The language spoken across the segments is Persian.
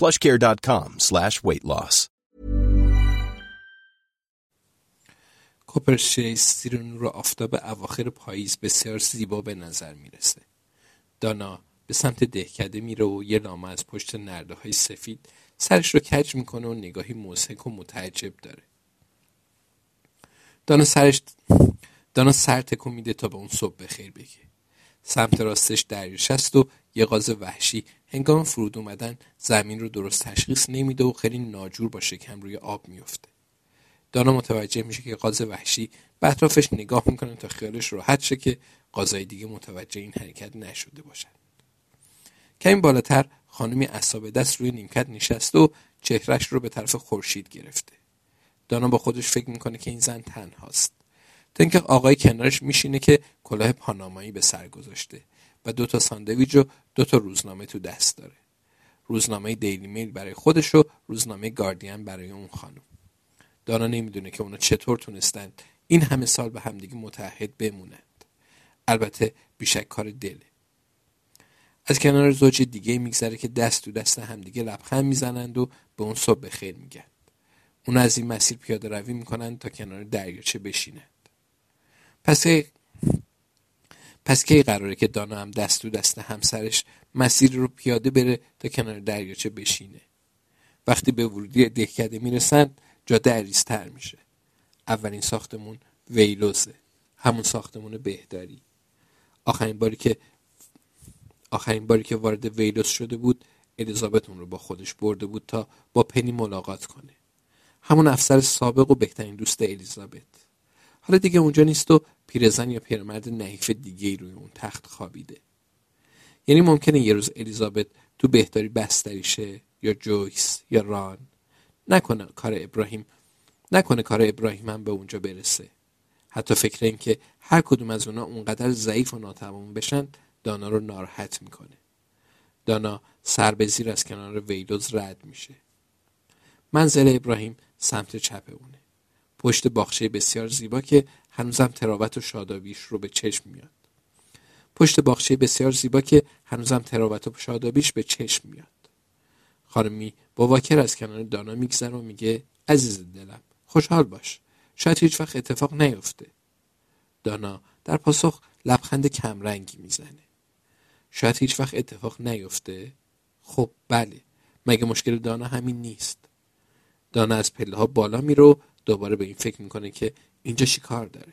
plushcare.com slash weight loss. کوپرشیس زیر نور آفتاب اواخر پاییز بسیار زیبا به نظر می‌رسه. دانا به سمت دهکده میره و یه لامه از پشت نرده های سفید سرش رو کج می‌کنه و نگاهی موسک و متعجب داره. دانا سرش دانا سر تکون میده تا به اون صبح بخیر بگه. سمت راستش دریاش است و یه غاز وحشی هنگام فرود اومدن زمین رو درست تشخیص نمیده و خیلی ناجور با شکم روی آب میفته. دانا متوجه میشه که قاز وحشی به اطرافش نگاه می‌کنه تا خیالش راحت شه که قازای دیگه متوجه این حرکت نشده باشن. کمی بالاتر خانمی اصاب دست روی نیمکت نشسته و چهرش رو به طرف خورشید گرفته. دانا با خودش فکر می‌کنه که این زن تنهاست. تا اینکه آقای کنارش میشینه که کلاه پانامایی به سر گذاشته. و دو تا ساندویج و دو تا روزنامه تو دست داره. روزنامه دیلی میل برای خودش و روزنامه گاردین برای اون خانم. دانا نمی‌دونه که اونا چطور تونستند این همه سال به همدیگه متحد بمونند. البته بیشک کار دله. از کنار زوج دیگه میگذره که دست تو دست همدیگه لبخند می‌زنند و به اون صبح بخیر میگن. اون از این مسیر پیاده روی می‌کنند تا کنار دریاچه بشینند. پس پس کی قراره که دانا هم دست تو دست همسرش مسیر رو پیاده بره تا کنار دریاچه بشینه؟ وقتی به ورودی دهکده می‌رسند جاده عریضتر میشه. اولین ساختمون ویلوزه. همون ساختمون بهداری. آخرین باری که آخرین باری که وارد ویلوس شده بود الیزابت اون رو با خودش برده بود تا با پنی ملاقات کنه. همون افسر سابق و بهترین دوست الیزابت. حالا دیگه اونجا نیست و پیرزن یا پیرمرد نحیف دیگه ای روی اون تخت خوابیده. یعنی ممکنه یه روز الیزابت تو بهداری بستری شه یا جویس یا ران. نکنه کار ابراهیم نکنه کار ابراهیم هم به اونجا برسه. حتی فکر این که هر کدوم از اونا اونقدر ضعیف و ناتمام بشن دانا رو ناراحت می‌کنه. دانا سر به زیر از کنار ویلوز رد میشه. منزل ابراهیم سمت چپ اونه. پشت باخچه بسیار زیبا که هنوزم تراوت و شادابیش رو به چشم میاد. پشت باخچه بسیار زیبا که هنوزم تراوت و شادابیش به چشم میاد. خانمی با واکر از کنار دانا میگذره و میگه عزیز دلم خوشحال باش. شاید هیچ وقت اتفاق نیفته. دانا در پاسخ لبخند کمرنگی می‌زنه. شاید هیچ وقت اتفاق نیفته؟ خب بله. مگه مشکل دانا همین نیست؟ دانا از پله ها بالا میره دوباره به این فکر می‌کنه که اینجا کار داره.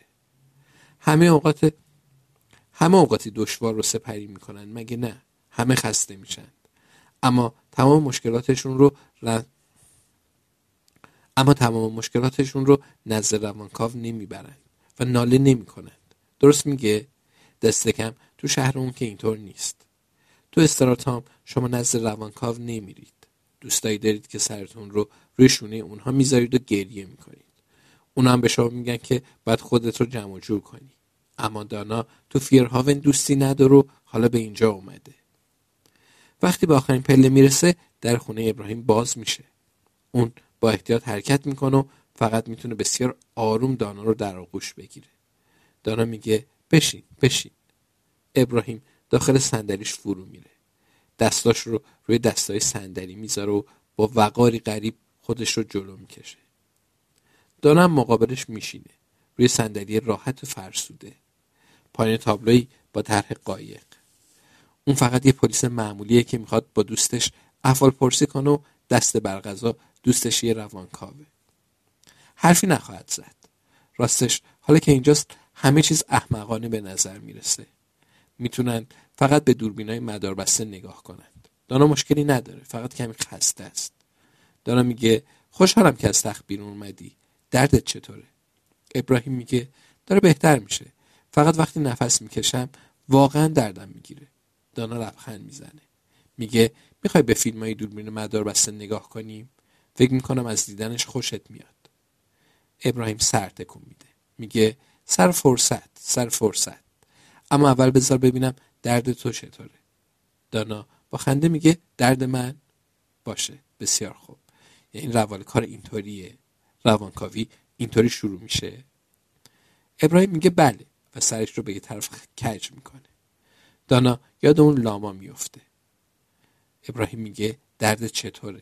همه اوقات همه اوقاتی دشوار رو سپری می‌کنن مگه نه؟ همه خسته میشن. اما تمام مشکلاتشون رو اما تمام مشکلاتشون رو نزد روانکاو نمی‌برند و ناله نمی‌کنند درست میگه؟ دست کم تو شهر اون که اینطور نیست. تو استراتام شما نزد روانکاو نمیرید. دوستایی دارید که سرتون رو روی شونه اونها می‌ذارید و گریه می‌کنید. اونا هم به شما میگن که باید خودت رو جمع جور کنی. اما دانا تو فیرهاون دوستی نداره و حالا به اینجا اومده. وقتی به آخرین پله می‌رسه در خونه ابراهیم باز میشه. اون با احتیاط حرکت می‌کنه و فقط می‌تونه بسیار آروم دانا رو در آغوش بگیره. دانا میگه بشین بشین. ابراهیم داخل صندلیش فرو میره. دستاش رو روی دستای صندلی می‌ذاره و با وقاری غریب خودش رو جلو می‌کشه. دانا مقابلش میشینه. روی صندلی راحت و فرسوده. پایین تابلوی با طرح قایق. اون فقط یه پلیس معمولیه که می‌خواد با دوستش احوال پرسی کنه و دست بر غذا دوستش یه روانکاوه. حرفی نخواهد زد. راستش حالا که اینجاست همه چیز احمقانه به نظر می‌رسه. می‌تونن فقط به دوربینای مداربسته نگاه کنند. دانا مشکلی نداره فقط کمی خسته است. دانا میگه خوشحالم که از تخت بیرون اومدی. دردت چطوره؟ ابراهیم میگه داره بهتر میشه. فقط وقتی نفس می‌کشم واقعا دردم می‌گیره. دانا لبخند می‌زنه. میگه می‌خوای به فیلم های دوربین مدار بسته نگاه کنیم؟ فکر می‌کنم از دیدنش خوشت میاد. ابراهیم سر تکون میده. میگه سر فرصت سر فرصت. اما اول بذار ببینم درد تو چطوره؟ دانا. با خنده میگه درد من باشه. بسیار خوب. یعنی این روال کار اینطوریه. روانکاوی اینطوری شروع میشه. ابراهیم میگه بله و سرش رو به یه طرف کج می‌کنه. دانا یاد اون لاما میفته ابراهیم میگه درد چطوره؟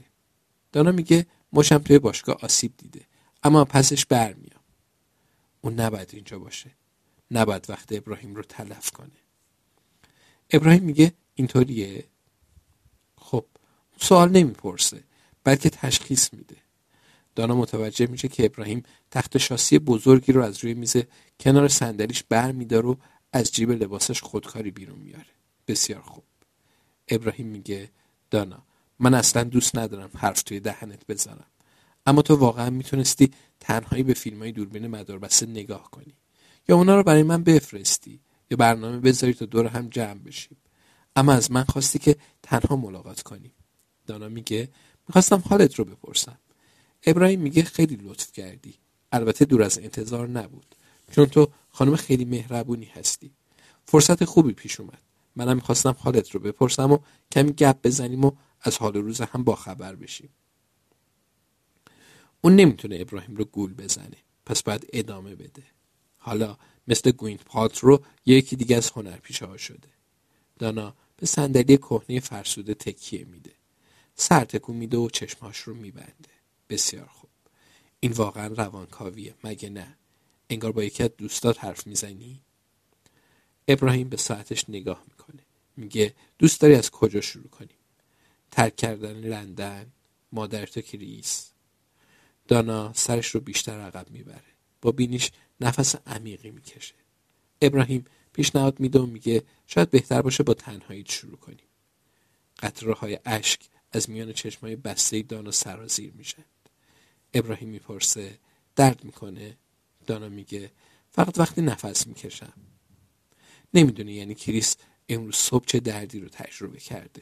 دانا میگه مشم توی باشگاه آسیب دیده اما پسش برمیام. اون نباید اینجا باشه. نباید وقت ابراهیم رو تلف کنه. ابراهیم میگه اینطوریه. خب سوال نمی‌پرسه بلکه تشخیص میده. دانا متوجه میشه که ابراهیم تخت شاسی بزرگی رو از روی میز کنار صندلیش بر میدار و از جیب لباسش خودکاری بیرون میاره. بسیار خوب. ابراهیم میگه دانا من اصلا دوست ندارم حرف توی دهنت بزنم. اما تو واقعا می‌تونستی تنهایی به فیلم های دوربین مداربسته نگاه کنی. یا اونا رو برای من بفرستی. یا برنامه بذاری تا دور هم جمع بشیم. اما از من خواستی که تنها ملاقات کنیم دانا میگه می‌خواستم حالت رو بپرسم. ابراهیم میگه خیلی لطف کردی. البته دور از انتظار نبود. چون تو خانم خیلی مهربونی هستی. فرصت خوبی پیش اومد. منم می‌خواستم حالت رو بپرسم و کمی گپ بزنیم و از حال روز هم با خبر بشیم. اون نمی‌تونه ابراهیم رو گول بزنه. پس باید ادامه بده. حالا مثل گوینت پالترو یکی دیگه از هنرپیشه ها شده. دانا به صندلی کهنه فرسوده تکیه میده. سر تکون میده و چشماش رو میبنده. بسیار خوب. این واقعا روانکاویه. مگه نه؟ انگار با یکی از دوستات حرف می‌زنی؟ ابراهیم به ساعتش نگاه می‌کنه. میگه دوست داری از کجا شروع کنیم؟ ترک کردن لندن مادر تو کریس دانا سرش رو بیشتر عقب می‌بره. با بینیش نفس عمیقی می‌کشه. ابراهیم پیشنهاد میده و میگه شاید بهتر باشه با تنهایی شروع کنیم. قطره های اشک از میان چشمای بسته دانا سرازیر میشن. ابراهیم می‌پرسه درد می‌کنه؟ دانا میگه فقط وقتی نفس می‌کشم. نمی‌دونه یعنی کریس امروز صبح چه دردی رو تجربه کرده.